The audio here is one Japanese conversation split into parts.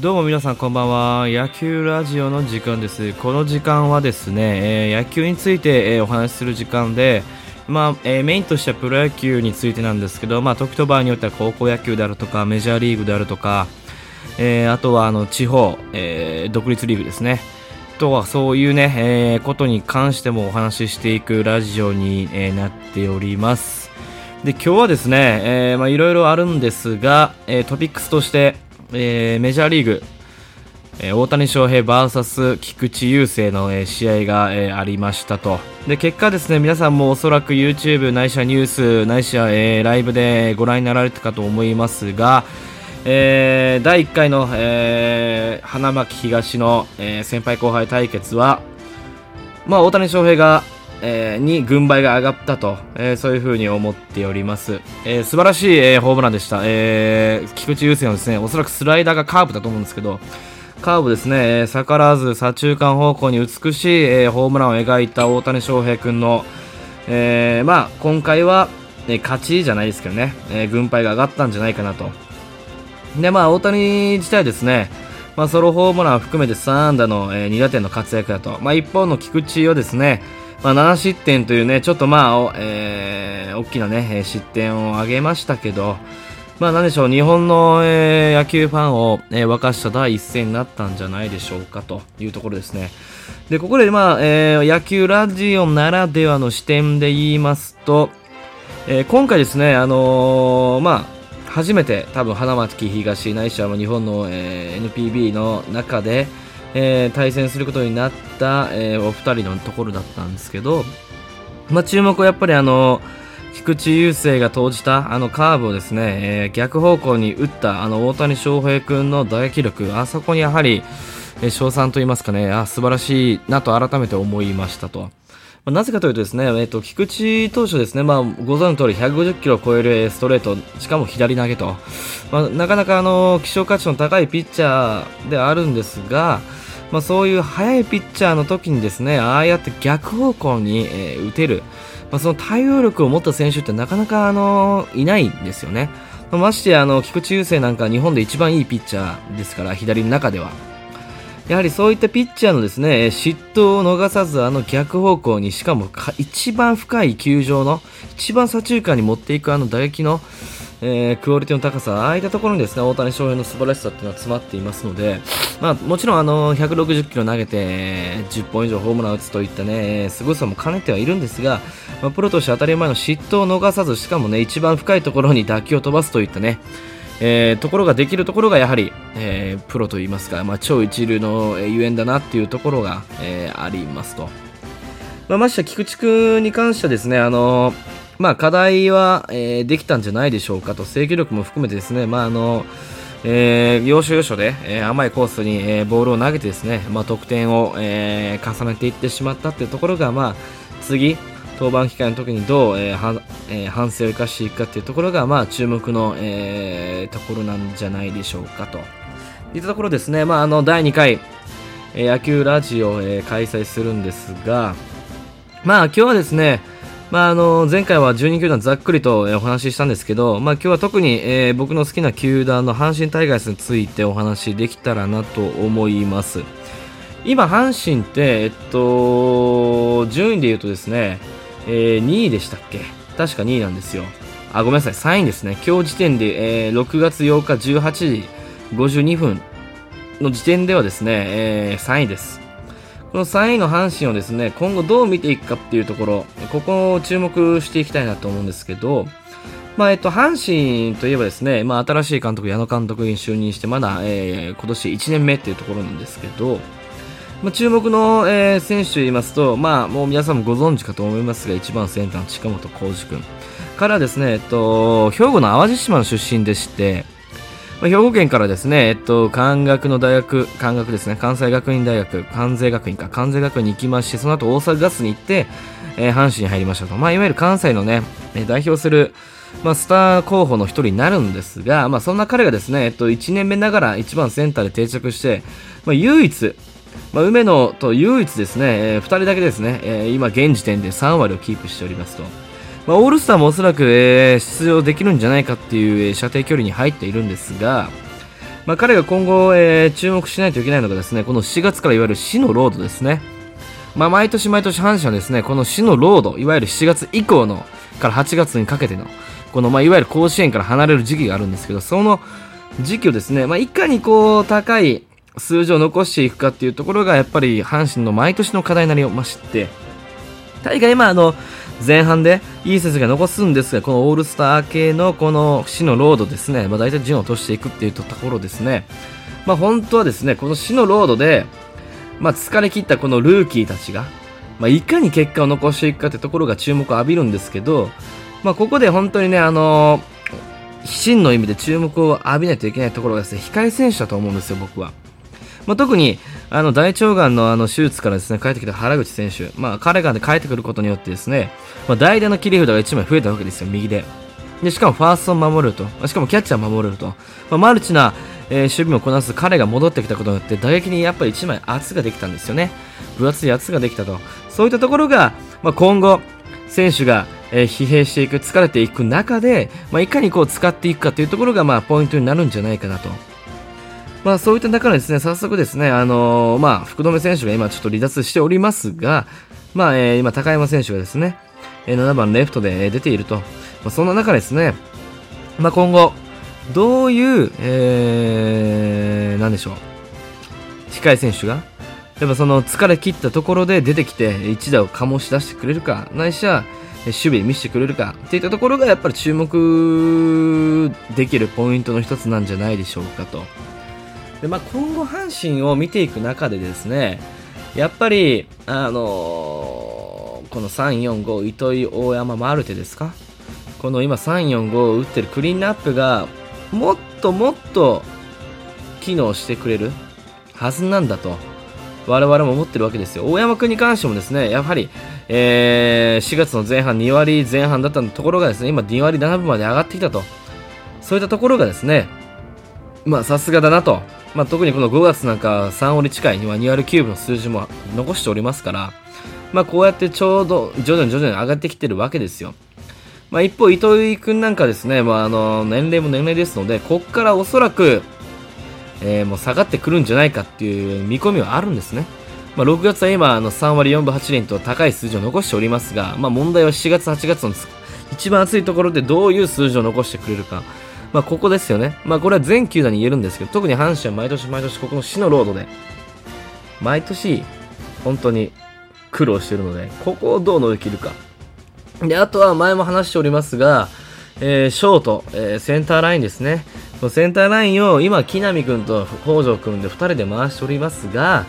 どうも皆さんこんばんは。野球ラジオの時間です。この時間はですね、えー、野球について、えー、お話しする時間でまあえー、メインとしてはプロ野球についてなんですけど、まあ、時と場合によっては高校野球であるとかメジャーリーグであるとか、えー、あとはあの地方、えー、独立リーグですね。とはそういうね、えー、ことに関してもお話ししていくラジオに、えー、なっております。で今日はですね、えーまあ、いろいろあるんですが、えー、トピックスとして、えー、メジャーリーグ、えー、大谷翔平 VS 菊池雄星の、えー、試合が、えー、ありましたと。で結果ですね皆さんもおそらく YouTube ないしはニュースないしは、えー、ライブでご覧になられたかと思いますが、えー、第1回の、えー、花巻東の、えー、先輩後輩対決は、まあ、大谷翔平が、えー、に軍配が上がったと、えー、そういうふうに思っております、えー、素晴らしい、えー、ホームランでした、えー、菊池雄星のですねおそらくスライダーがカーブだと思うんですけどカーブですね、え、逆らわず左中間方向に美しい、え、ホームランを描いた大谷翔平君の、えまあ、今回は、勝ちじゃないですけどね、え、軍配が上がったんじゃないかなと。で、まあ、大谷自体ですね、まあ、ソロホームランを含めて3安打の、え、2打点の活躍だと。まあ、一方の菊池をですね、まあ、7失点というね、ちょっとまあ、えー、大きなね、失点を挙げましたけど、まあ、なんでしょう、日本の、えー、野球ファンを、えー、沸かした第一戦になったんじゃないでしょうかというところですね。で、ここで、まあ、えー、野球ラジオならではの視点で言いますと、えー、今回ですね、あのー、まあ、初めて多分花巻東ないしは日本の、えー、NPB の中で、えー、対戦することになった、えー、お二人のところだったんですけど、まあ、注目はやっぱりあの菊池雄星が投じたあのカーブをですね、えー、逆方向に打ったあの大谷翔平君の打撃力あそこにやはり、えー、賞賛と言いますかねあ素晴らしいなと改めて思いましたと。ま、なぜかというとですね、えーと、菊池投手ですね、まあ、ご存知の通り150キロを超えるストレート、しかも左投げと、まあ、なかなかあの希少価値の高いピッチャーであるんですが、まあ、そういう速いピッチャーの時にですね、ああやって逆方向に、え、打てる、まあ、その対応力を持った選手ってなかなかあのいないんですよね。ましてあの菊池雄星なんか日本で一番いいピッチャーですから、左の中では。やはりそういったピッチャーのですね、嫉妬を逃さずあの逆方向に、しかも一番深い球場の、一番左中間に持っていくあの打撃の、えー、クオリティの高さ、ああいったところにですね、大谷翔平の素晴らしさっていうのは詰まっていますので、まあ、もちろんあの、160キロ投げて、10本以上ホームラン打つといったね、凄さも兼ねてはいるんですが、まあ、プロとして当たり前の嫉妬を逃さず、しかもね、一番深いところに打球を飛ばすといったね、えー、ところができるところがやはり、えー、プロといいますか、まあ、超一流のゆえんだなっていうところが、えー、ありますと。まあ、まして菊池君に関してはですね、あのまあ、課題は、えー、できたんじゃないでしょうかと、制御力も含めてですね、まああのえー、要所要所で、えー、甘いコースに、えー、ボールを投げてですね、まあ、得点を、えー、重ねていってしまったっていうところが、まあ、次、登板機会の時にどう、えーはえー、反省を生かしていくかというところが、まあ、注目の、えー、ところなんじゃないでしょうかと。いったところですね、まあ、あの第2回、えー、野球ラジオを、え、開催するんですが、まあ、今日はですね、まあ、あの前回は12球団ざっくりと、お話ししたんですけど、まあ、今日は特に、えー、僕の好きな球団の阪神タイガースについてお話しできたらなと思います。今、阪神って、えっと、順位で言うとですね、えー、2位でしたっけ？確か2位なんですよ。あ、ごめんなさい、3位ですね。今日時点で、えー、6月8日18時52分の時点ではですね、えー、3位です。この3位の阪神をですね、今後どう見ていくかっていうところ、ここを注目していきたいなと思うんですけど、まあ、えっと、阪神といえばですね、まあ、新しい監督、矢野監督に就任して、まだ、えー、今年1年目っていうところなんですけど、まあ、注目の、えー、選手といいますと、まあ、もう皆さんもご存知かと思いますが、1番センターの近本浩二君からですね、えっと、兵庫の淡路島の出身でして、まあ、兵庫県からですね、えっと、関学の大学、関学ですね、関西学院大学、関西学院か、関西学院に行きまして、その後大阪ガスに行って、えー、阪神に入りましたと。まあ、いわゆる関西のね、代表する、まあ、スター候補の一人になるんですが、まあ、そんな彼がですね、えっと、1年目ながら1番センターで定着して、まあ、唯一、まあ、梅野と唯一ですね、えー、2人だけですね、えー、今現時点で3割をキープしておりますと。まあ、オールスターもおそらく、えー、出場できるんじゃないかっていう、えー、射程距離に入っているんですが、まあ、彼が今後、えー、注目しないといけないのがですねこの4月からいわゆる死のロードですね。まあ、毎年毎年阪神はですねこの死のロードいわゆる7月以降のから8月にかけてのこの、まあ、いわゆる甲子園から離れる時期があるんですけどその時期をですね、まあ、いかにこう高い数字を残していくかっていうところがやっぱり阪神の毎年の課題になりまして大概まああの前半でいい成績が残すんですがこのオールスター系のこの死のロードですね、まあ、大体順を落としていくっていうところですね、まあ、本当はですねこの死のロードで、まあ、疲れ切ったこのルーキーたちが、まあ、いかに結果を残していくかってところが注目を浴びるんですけど、まあ、ここで本当にね、あのー、真の意味で注目を浴びないといけないところがですね控え選手だと思うんですよ、僕は。まあ、特にあの大腸がんのあの手術からですね帰ってきた原口選手、まあ、彼が、ね、帰ってくることによってですね、まあ、代打の切り札が1枚増えたわけですよ、右で。でしかもファーストを守ると、しかもキャッチャーを守れると、まあ、マルチな、えー、守備もこなす彼が戻ってきたことによって打撃にやっぱり1枚圧ができたんですよね。分厚い圧ができたと。そういったところが、まあ、今後、選手が、えー、疲弊していく、疲れていく中で、まあ、いかにこう使っていくかというところが、まあ、ポイントになるんじゃないかなと。まあ、そういった中でですね、早速ですね、あのー、まあ、福留選手が今ちょっと離脱しておりますが、まあ、えー、今、高山選手がですね、7番レフトで出ていると。まあ、そんな中ですね、まあ、今後、どういう、えー、なんでしょう、控え選手が、やっぱその疲れ切ったところで出てきて一打を醸し出してくれるか、ないしは守備見せてくれるかっていったところがやっぱり注目できるポイントの一つなんじゃないでしょうかと。でまあ、今後、阪神を見ていく中でですねやっぱり、あのー、この3、4、5、糸井、大山、マルテですか？この今3、4、5を打ってるクリーンナップがもっともっと機能してくれるはずなんだと我々も思ってるわけですよ。大山君に関してもですね、やはり、えー、4月の前半2割前半だったところがですね、今2割7分まで上がってきたと。そういったところがですね、まあさすがだなと。まあ、特にこの5月なんか3割近いには2割9分の数字も残しておりますから、まあ、こうやってちょうど徐々に徐々に上がってきてるわけですよ。まあ、一方、糸井君なんかですね、まあ、あの年齢も年齢ですので、ここからおそらく、えー、もう下がってくるんじゃないかっていう見込みはあるんですね。まあ、6月は今あの3割4分8厘と高い数字を残しておりますが、まあ、問題は7月8月の一番暑いところでどういう数字を残してくれるか。まあ、ここですよね。まあ、これは全球団に言えるんですけど、特に阪神は毎年毎年ここの死のロードで、毎年、本当に苦労してるので、ここをどう乗り切るか。で、あとは前も話しておりますが、えー、ショート、えー、センターラインですね。そのセンターラインを今、木浪君と北条君で2人で回しておりますが、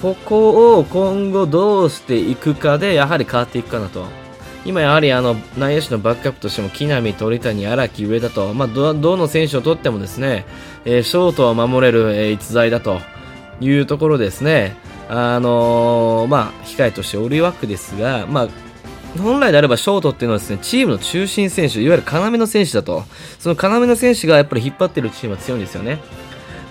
ここを今後どうしていくかで、やはり変わっていくかなと。今やはりあの内野手のバックアップとしても木浪、鳥谷、荒木、上田と、まあ、どどの選手をとってもですね、えー、ショートを守れる、えー、逸材だというところですね、あのー、まあ、控えとしておるわけですが、まあ、本来であればショートっていうのはですね、チームの中心選手、いわゆる要の選手だと。その要の選手がやっぱり引っ張っているチームは強いんですよね。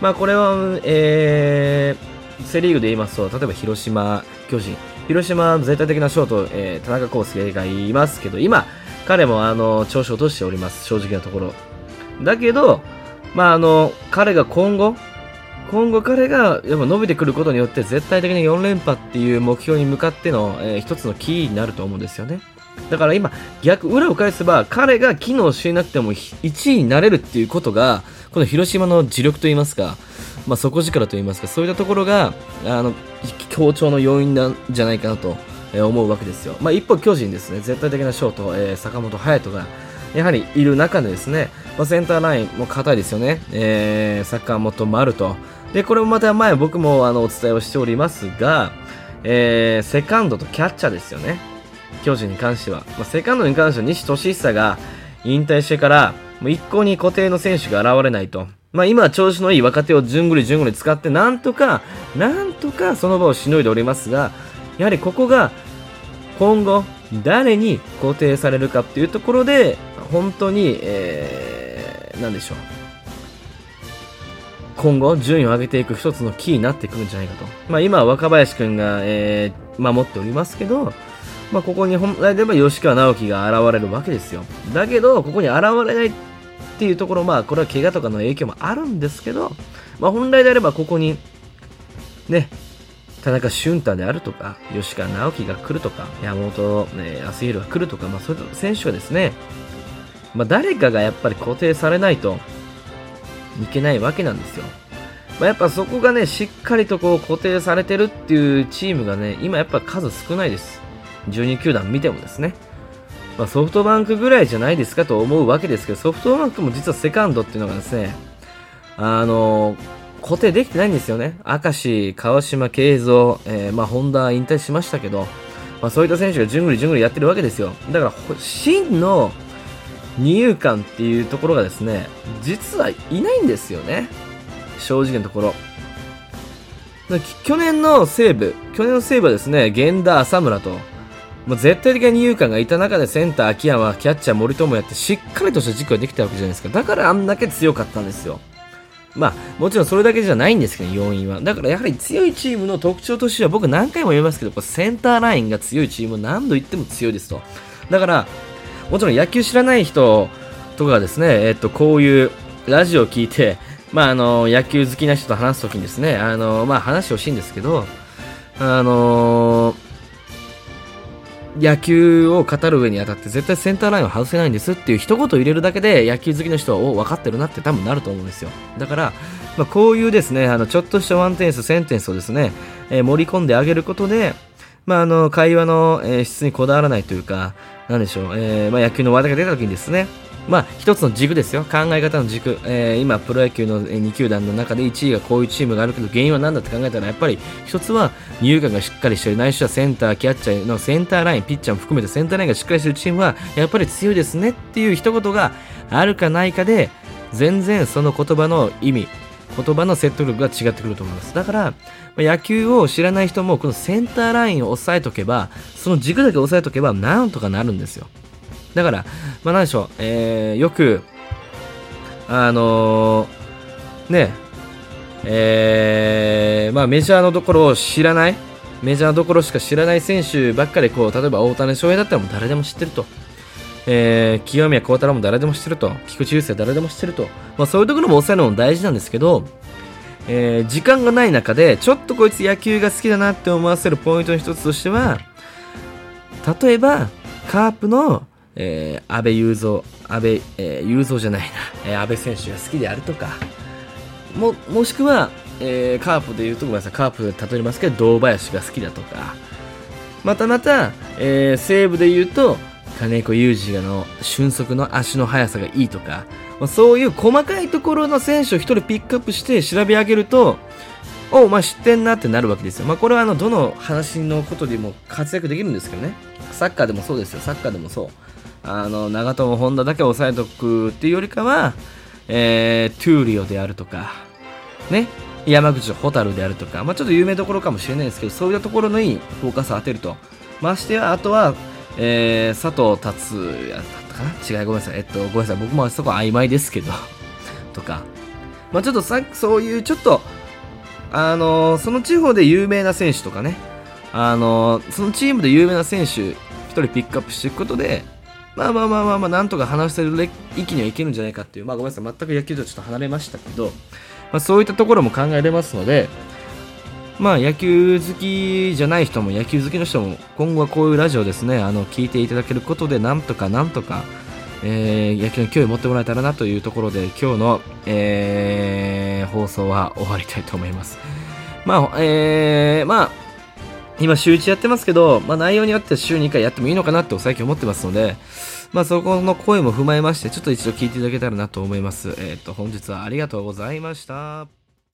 まあこれは、えー、セリーグで言いますと、例えば広島、巨人、広島絶対的なショート、えー、田中康介がいますけど、今、彼もあの調子を落としております、正直なところ。だけど、まあ、あの彼が今後、今後彼がやっぱ伸びてくることによって絶対的に4連覇っていう目標に向かっての、えー、一つのキーになると思うんですよね。だから今、逆、裏を返せば、彼が機能しなくても1位になれるっていうことが、この広島の磁力といいますか、まあ、底力といいますか、そういったところが、あの、強調の要因なんじゃないかなと思うわけですよ。まあ、一方、巨人ですね、絶対的なショート、えー、坂本勇人が、やはりいる中でですね、まあ、センターラインも硬いですよね、えー、坂本丸と。で、これもまた前僕もあのお伝えをしておりますが、えー、セカンドとキャッチャーですよね。巨人に関しては。まあ、セカンドに関しては西俊久が引退してから、もう一向に固定の選手が現れないと。まあ、今調子のいい若手を順繰り順繰り使って、なんとか、なんとかその場をしのいでおりますが、やはりここが今後、誰に固定されるかっていうところで、本当に、えー、なんでしょう。今後、順位を上げていく一つのキーになってくるんじゃないかと。まあ、今は若林君が、えー、守っておりますけど、まあ、ここに本来で言えば吉川直樹が現れるわけですよ。だけど、ここに現れないっていうところ、まあ、これは怪我とかの影響もあるんですけど、まあ、本来であればここに、ね、田中俊太であるとか、吉川直樹が来るとか、山本、ね、康弘が来るとか、まあ、そういう選手がですね、まあ、誰かがやっぱり固定されないといけないわけなんですよ。まあ、やっぱそこがね、しっかりとこう固定されてるっていうチームがね、今やっぱ数少ないです。12球団見てもですね。まあ、ソフトバンクぐらいじゃないですかと思うわけですけど、ソフトバンクも実はセカンドっていうのがですね、あの、固定できてないんですよね。明石、川島、慶三、えー、まあ、ホンダ引退しましたけど、まあ、そういった選手がじゅんぐりじゅんぐりやってるわけですよ。だから、真の二遊間っていうところがですね、実はいないんですよね。正直なところ。去年の西武、去年の西武はですね、源田、浅村と、もう絶対的な二遊間がいた中でセンター、秋山、キャッチャー、森友やってしっかりとした軸ができたわけじゃないですか。だからあんだけ強かったんですよ。まあ、もちろんそれだけじゃないんですけど、要因は。だからやはり強いチームの特徴としては僕何回も言いますけど、センターラインが強いチーム何度言っても強いですと。だから、もちろん野球知らない人とかですね、えっと、こういうラジオを聞いて、まあ、あの、野球好きな人と話すときにですね、あの、まあ、話してほしいんですけど、あの野球を語る上にあたって絶対センターラインを外せないんですっていう一言入れるだけで野球好きの人はお分かってるなって多分なると思うんですよ。だから、まあ、こういうですねあのちょっとしたワンテンスセンテンスをですね、えー、盛り込んであげることでまあ、あの会話の、え、質にこだわらないというか、なんでしょう、えーまあ、野球の話題が出た時にですね、まあ、一つの軸ですよ。考え方の軸。えー、今、プロ野球の2球団の中で1位がこういうチームがあるけど、原因は何だって考えたら、やっぱり一つは、二遊間がしっかりしてる。ないしはセンター、キャッチャーのセンターライン、ピッチャーも含めてセンターラインがしっかりしてるチームは、やっぱり強いですねっていう一言があるかないかで、全然その言葉の意味、言葉の説得力が違ってくると思います。だから、野球を知らない人も、このセンターラインを押さえとけば、その軸だけ押さえとけば、なんとかなるんですよ。だから、まあ、なんでしょう、えー、よく、あのー、ね、えー、まあ、メジャーのところを知らない、メジャーのところしか知らない選手ばっかり、こう、例えば大谷翔平だったらもう誰でも知ってると。えー、清宮幸太郎も誰でも知ってると、菊池雄星誰でも知ってると、まあ、そういうところも抑えるのも大事なんですけど、えー、時間がない中で、ちょっとこいつ野球が好きだなって思わせるポイントの一つとしては、例えば、カープの、えー、安倍雄三、安倍、えー、雄三じゃないな、えー、安倍選手が好きであるとか、も、もしくは、えー、カープで言うと、ごめんなさい、カープで例えますけど、堂林が好きだとか、またまた、えー、西武で言うと、金子侑司の俊足の足の速さがいいとか、まあ、そういう細かいところの選手を1人ピックアップして調べ上げると、おお前知ってんなってなるわけですよ。まあ、これはあのどの話のことでも活躍できるんですけどね。サッカーでもそうですよ。サッカーでもそう。あの長友、本田だけ抑えとくっていうよりかは、えー、闘莉王であるとか、ね、山口蛍であるとか、まあ、ちょっと有名どころかもしれないですけど、そういうところにフォーカスを当てると。ましてや、あとは、えー、佐藤達也だったかな？違い、ごめんなさい。えっと、ごめんなさい。僕もそこ曖昧ですけど とか。まあちょっとさ、そういうちょっと、あのー、その地方で有名な選手とかね、あのー、そのチームで有名な選手、1人ピックアップしていくことで、まあまあまあまあまあ、なんとか話せる域にはいけるんじゃないかっていう、まあごめんなさい。全く野球とちょっと離れましたけど、まあそういったところも考えれますので、まあ野球好きじゃない人も野球好きの人も今後はこういうラジオですねあの聞いていただけることでなんとかなんとか、えー、野球に興味を持ってもらえたらなというところで今日の、えー、放送は終わりたいと思いますまあえー、まあ今週1やってますけど、まあ、内容によっては週2回やってもいいのかなって最近思ってますので、まあ、そこの声も踏まえまして、ちょっと一度聞いていただけたらなと思います。えっ、ー、と、本日はありがとうございました。